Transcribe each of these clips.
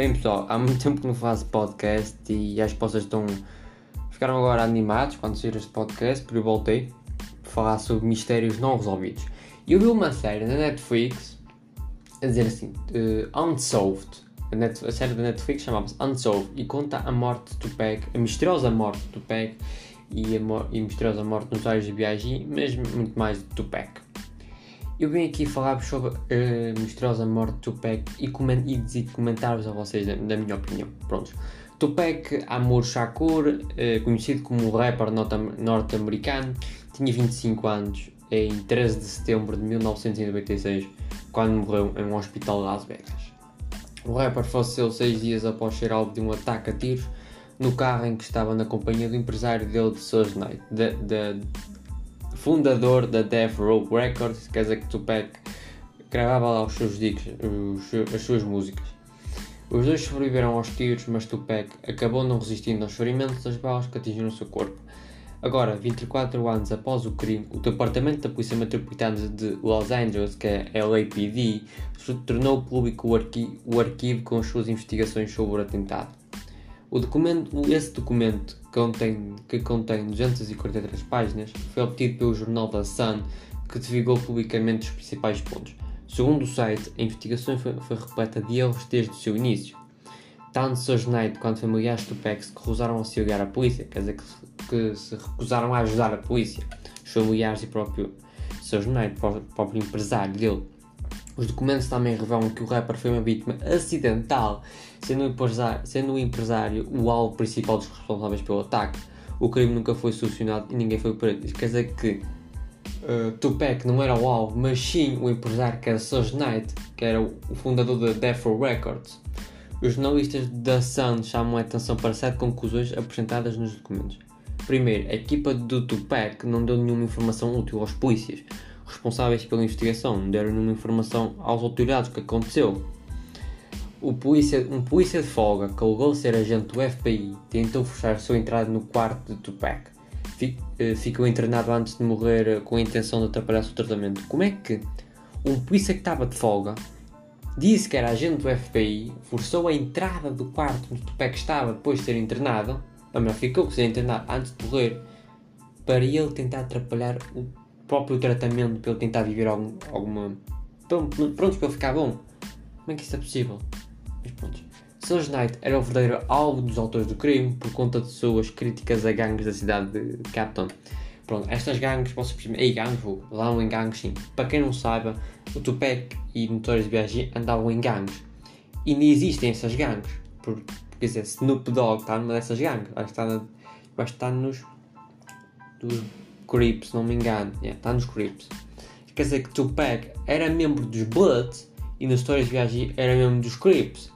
Bem pessoal, há muito tempo que não faço podcast e que vocês estão. ficaram agora animados quando saíram este podcast, porque eu voltei a falar sobre mistérios não resolvidos. E eu vi uma série na Netflix a dizer assim: uh, Unsolved. A, Net, a, série da Netflix chamava-se Unsolved e conta a morte do Tupac, a misteriosa morte do Tupac e a, e a misteriosa morte nos olhos de B.I.G., mas muito mais do Tupac. Eu vim aqui falar sobre a uh, misteriosa morte de Tupac e, coment e comentar-vos a vocês da, da, minha opinião. Prontos. Tupac Amor Shakur, uh, conhecido como rapper norte-americano, tinha 25 anos em 13 de setembro de 1996, quando morreu em um hospital de Las Vegas. O rapper faleceu seis dias após ser alvo de um ataque a tiros no carro em que estava na companhia do empresário dele de Suge Knight, de, de, fundador da Death Row Records, quer dizer que Tupac gravava lá os seus discos, os, as suas músicas. Os dois sobreviveram aos tiros, mas Tupac acabou não resistindo aos ferimentos das balas que atingiram o seu corpo. Agora, 24 anos após o crime, o Departamento da Polícia Metropolitana de Los Angeles, que é LAPD, tornou público o, arqui o arquivo com as suas investigações sobre o atentado. O documento, esse documento contém, que contém 243 páginas foi obtido pelo jornal da Sun, que divulgou publicamente os principais pontos. Segundo o site, a investigação foi, foi repleta de erros desde o seu início. Tanto Sr. Knight quanto familiares do PEC se recusaram a auxiliar a polícia, quer dizer, que, que se recusaram a ajudar a polícia. Os familiares e próprio Sr. Knight, próprio empresário dele, os documentos também revelam que o rapper foi uma vítima acidental, sendo o empresário, sendo o, empresário o alvo principal dos responsáveis pelo ataque. O crime nunca foi solucionado e ninguém foi preso. Quer dizer que uh, Tupac não era o alvo, mas sim o empresário que era Suge Knight, que era o fundador da Death Row Records. Os jornalistas da Sun chamam a atenção para sete conclusões apresentadas nos documentos. Primeiro, a equipa do Tupac não deu nenhuma informação útil aos polícias responsáveis pela investigação deram uma informação às autoridades que aconteceu. O polícia, um polícia de folga que alegou ser agente do FBI tentou forçar a sua entrada no quarto de Tupac. Eh, ficou internado antes de morrer eh, com a intenção de atrapalhar seu tratamento. Como é que um polícia que estava de folga disse que era agente do FBI, forçou a entrada do quarto onde Tupac estava depois de ser internado, melhor, ficou com ser internado antes de morrer, para ele tentar atrapalhar o próprio tratamento para ele tentar viver algum, alguma. Pronto, para ele ficar bom. Como é que isso é possível? Mas pronto. Suge Knight era o verdadeiro alvo dos autores do crime por conta de suas críticas a gangues da cidade de Capton. Pronto, estas gangues, vocês percebem, ei gangues, lá em gangues sim. Para quem não saiba, o Tupac e Notorious B.I.G. andavam em gangues. E nem existem essas gangues. Por, quer dizer, Snoop Dogg está numa dessas gangues. Acho que está, na, acho que está nos, nos Crips, se não me engano. Está nos Crips. Quer dizer que Tupac era membro dos Bloods e nas histórias de viagem era membro dos Crips.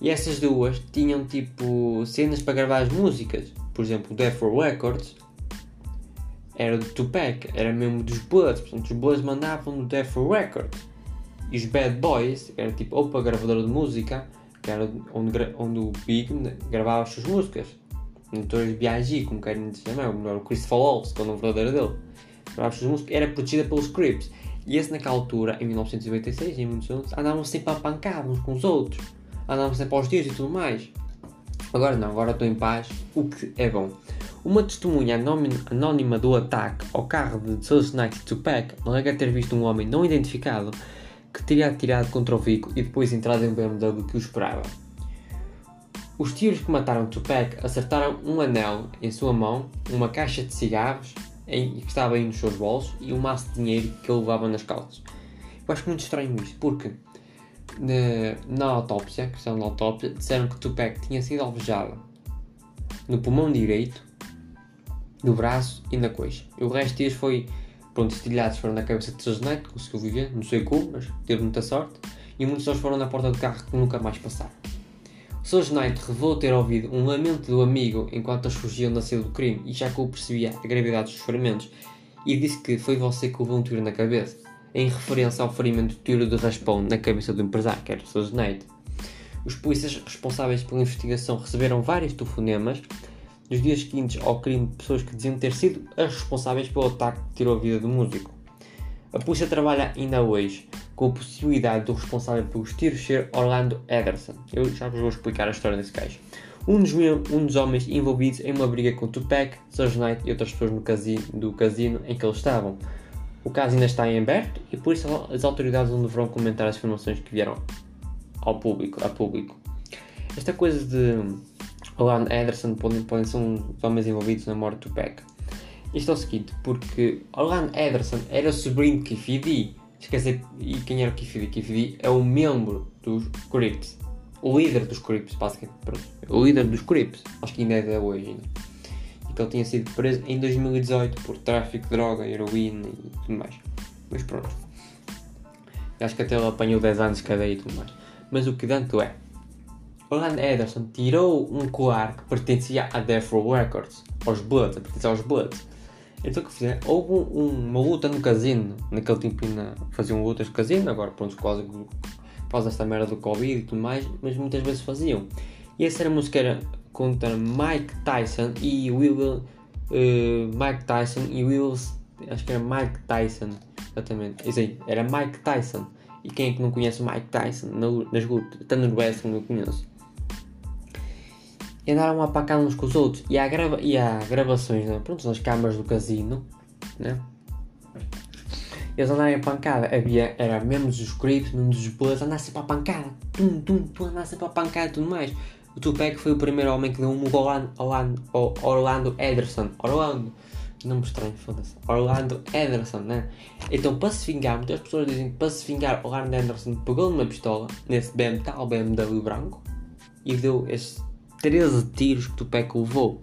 E essas duas tinham tipo cenas para gravar as músicas. Por exemplo, o Death Row Records era do Tupac, era membro dos Bloods. Portanto, os Bloods mandavam no Death Row Records. E os Bad Boys, era tipo ou para gravadora de música, que era onde, onde o Big gravava as suas músicas mentores B.I.G., como querem chamar, ou melhor, o Christopher Waltz, que é o nome verdadeiro dele, era protegida pelos Crips. E esse naquela altura, em 1996, em muitos anos, andavam sempre a pancada uns com os outros. Andavam sempre aos dias e tudo mais. Agora não, agora estou em paz, o que é bom. Uma testemunha anónima do ataque ao carro de Souls Knight Tupac alega ter visto um homem não identificado que teria atirado contra o veículo e depois entrado em BMW que o esperava. Os tiros que mataram Tupac acertaram um anel em sua mão, uma caixa de cigarros em, que estava aí nos seus bolsos e um maço de dinheiro que ele levava nas calças. Eu acho muito estranho isto, porque na, na autópsia, questão da autópsia, disseram que Tupac tinha sido alvejado no pulmão direito, no braço e na coxa. E o resto deles foi, pronto, estilhados foram na cabeça de Knight, conseguiu viver, não sei como, mas teve muita sorte. E muitos deles foram na porta do carro que nunca mais passaram. Souls Knight revelou ter ouvido um lamento do amigo enquanto eles fugiam da cena do crime e já que o percebia a gravidade dos ferimentos e disse que foi você que levou um tiro na cabeça, em referência ao ferimento de tiro de raspão na cabeça do empresário, que era Souls Knight. Os polícias responsáveis pela investigação receberam vários telefonemas nos dias seguintes ao crime de pessoas que diziam ter sido as responsáveis pelo ataque que tirou a vida do músico. A polícia trabalha ainda hoje com a possibilidade do responsável pelos tiros ser Orlando Ederson. Eu já vos vou explicar a história desse gajo. Um dos, um dos homens envolvidos em uma briga com Tupac, Suge Knight e outras pessoas no casino, do casino em que eles estavam. O caso ainda está em aberto e por isso as autoridades não deverão comentar as informações que vieram ao público, a público. Esta coisa de Orlando Ederson podem, podem ser uns homens envolvidos na morte do Tupac. Isto é o seguinte, porque Orlando Ederson era sobrinho de Kifidi. Esquece, e quem era o Kifidi? Kifidi é o membro dos Crips. O líder dos Crips, basicamente. O líder dos Crips. Acho que ainda é de hoje. E que ele tinha sido preso em 2018 por tráfico de droga, heroína e tudo mais. Mas pronto. Acho que até ele apanhou 10 anos de cadeia e tudo mais. Mas o que tanto é. Orlando Ederson tirou um colar que pertencia à Death Row Records, aos Bloods, pertencia aos Bloods então o que fizeram? Houve um, uma luta no casino, naquele tempo ainda faziam lutas no casino, agora pronto, quase causa desta merda do Covid e tudo mais, mas muitas vezes faziam. E essa era a música era contra Mike Tyson e Will. Uh, Mike Tyson e Wills. Acho que era Mike Tyson, exatamente. Isso aí, era Mike Tyson. E quem é que não conhece Mike Tyson nas lutas? Até no wrestling eu conheço e andaram a pacar uns com os outros. E há, grava e há gravações, né? pronto, nas câmaras do casino, né? Eles andarem a pancada, havia, era mesmo dos scripts, mesmo dos boas, andar sempre a pancada, tum, tum, tum, andar sempre a pancada e tudo mais. O Tupac foi o primeiro homem que deu um murro ao Orlando, Orlando Ederson. Orlando, não me estranho, foda-se. Orlando Ederson, né? Então, para se vingar, muitas pessoas dizem que para se vingar, Orlando Ederson pegou numa pistola, nesse BMW, tal BMW branco, e deu esse 13 tiros que Tupac levou.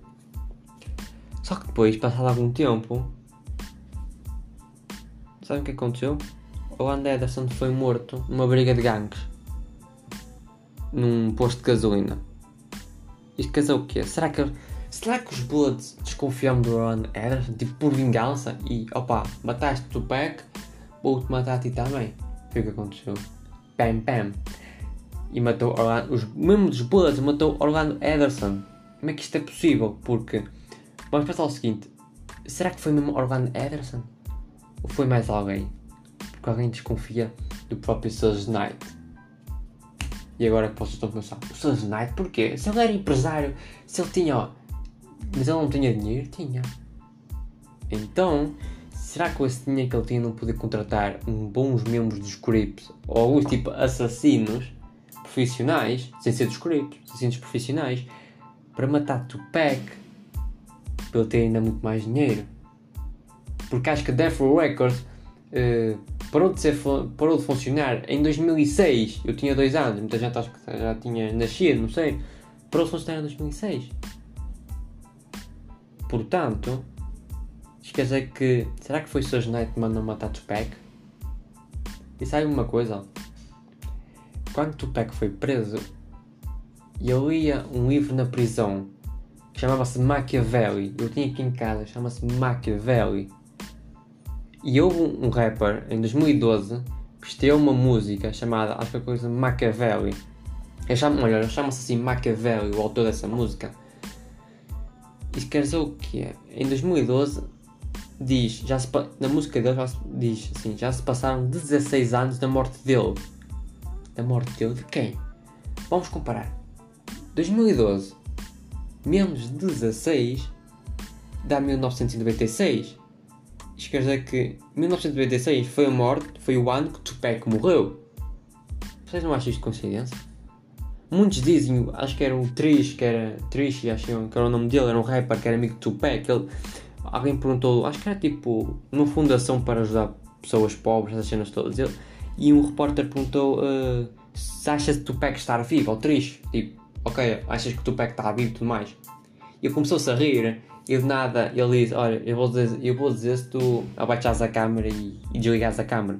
Só que depois, passado algum tempo, sabe o que aconteceu? O Andy Ederson foi morto numa briga de gangues num posto de gasolina. Isto dizer o quê? Será que, será que os Bloods desconfiam do Ron Ederson, tipo por vingança? E opa, mataste Tupac, vou-te matar a ti também. Foi o que aconteceu. Pam pam e matou Orlando, os membros dos Bullets matou Orlando Ederson. Como é que isto é possível? Porque vamos pensar o seguinte: será que foi mesmo Orlando Ederson? Ou foi mais alguém? Porque alguém desconfia do próprio Suge Knight. E agora que vocês estão a pensar: o Suge Knight porquê? Se ele era empresário, se ele tinha. Mas ele não tinha dinheiro? Tinha. Então, será que esse dinheiro que ele tinha não podia contratar bons membros dos Crips ou alguns tipo assassinos? Profissionais, sem ser dos scripts, assassinos profissionais, para matar Tupac, para ele ter ainda muito mais dinheiro. Porque acho que a Death Row Records uh, parou, de ser, parou de funcionar em 2006. Eu tinha dois anos, muita gente acho que já tinha nascido, não sei. Parou de funcionar em 2006. Portanto, dizer que. Será que foi Suge Knight que mandou matar Tupac? E sabe uma coisa? Quando Tupac foi preso, eu lia um livro na prisão que chamava-se Machiavelli. Eu tinha aqui em casa, chama-se Machiavelli. E houve um, rapper em 2012 que estreou uma música chamada, acho que é coisa Machiavelli. Eu chamo, olha, chama-se assim Machiavelli, o autor dessa música. Isso quer dizer o quê? Em 2012 diz, já se, na música dele já se, diz assim, já se passaram 16 anos da morte dele da morte dele de quem? Vamos comparar. 2012 menos 16 dá 1996. Isto quer dizer que 1996 foi a morte, foi o ano que Tupac morreu. Vocês não acham isto coincidência? Muitos dizem, acho que era o Trish, que era Trish, acho que era o nome dele, era um rapper que era amigo de Tupac. Ele, alguém perguntou, acho que era tipo uma fundação para ajudar pessoas pobres, essas cenas todas. Ele, e um repórter perguntou uh, se achas que Tupac está vivo ou triste. Tipo, ok, achas que Tupac está vivo e tudo mais. E começou-se a rir e de nada ele disse, olha, eu vou dizer, eu vou dizer se tu abaixares a câmera e, e desligares a câmera.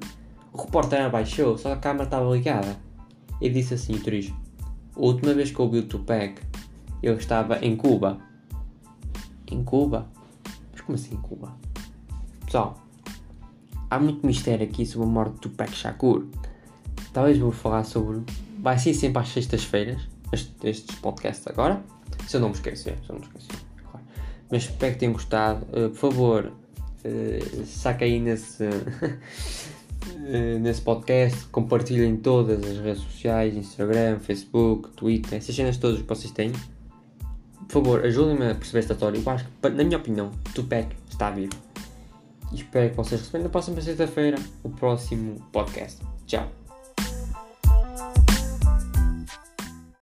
O repórter abaixou, só a câmera estava ligada. E disse assim, Trish, a última vez que ouvi o Tupac, eu estava em Cuba. Em Cuba? Mas como assim em Cuba? Pessoal, há muito mistério aqui sobre a morte do Tupac Shakur. Talvez vou falar sobre. Vai ser sempre às sextas-feiras, estes podcasts agora. Se eu não me esquecer, se eu não me esquecer. Claro. Mas espero que tenham gostado. Uh, por favor, uh, saca aí nesse, uh, nesse podcast. Compartilhem todas as redes sociais: Instagram, Facebook, Twitter, essas cenas todas que vocês têm. Por favor, ajudem-me a perceber esta história. Eu acho que, na minha opinião, Tupac está vivo espero que vocês recebam na próxima sexta-feira o próximo podcast. Tchau!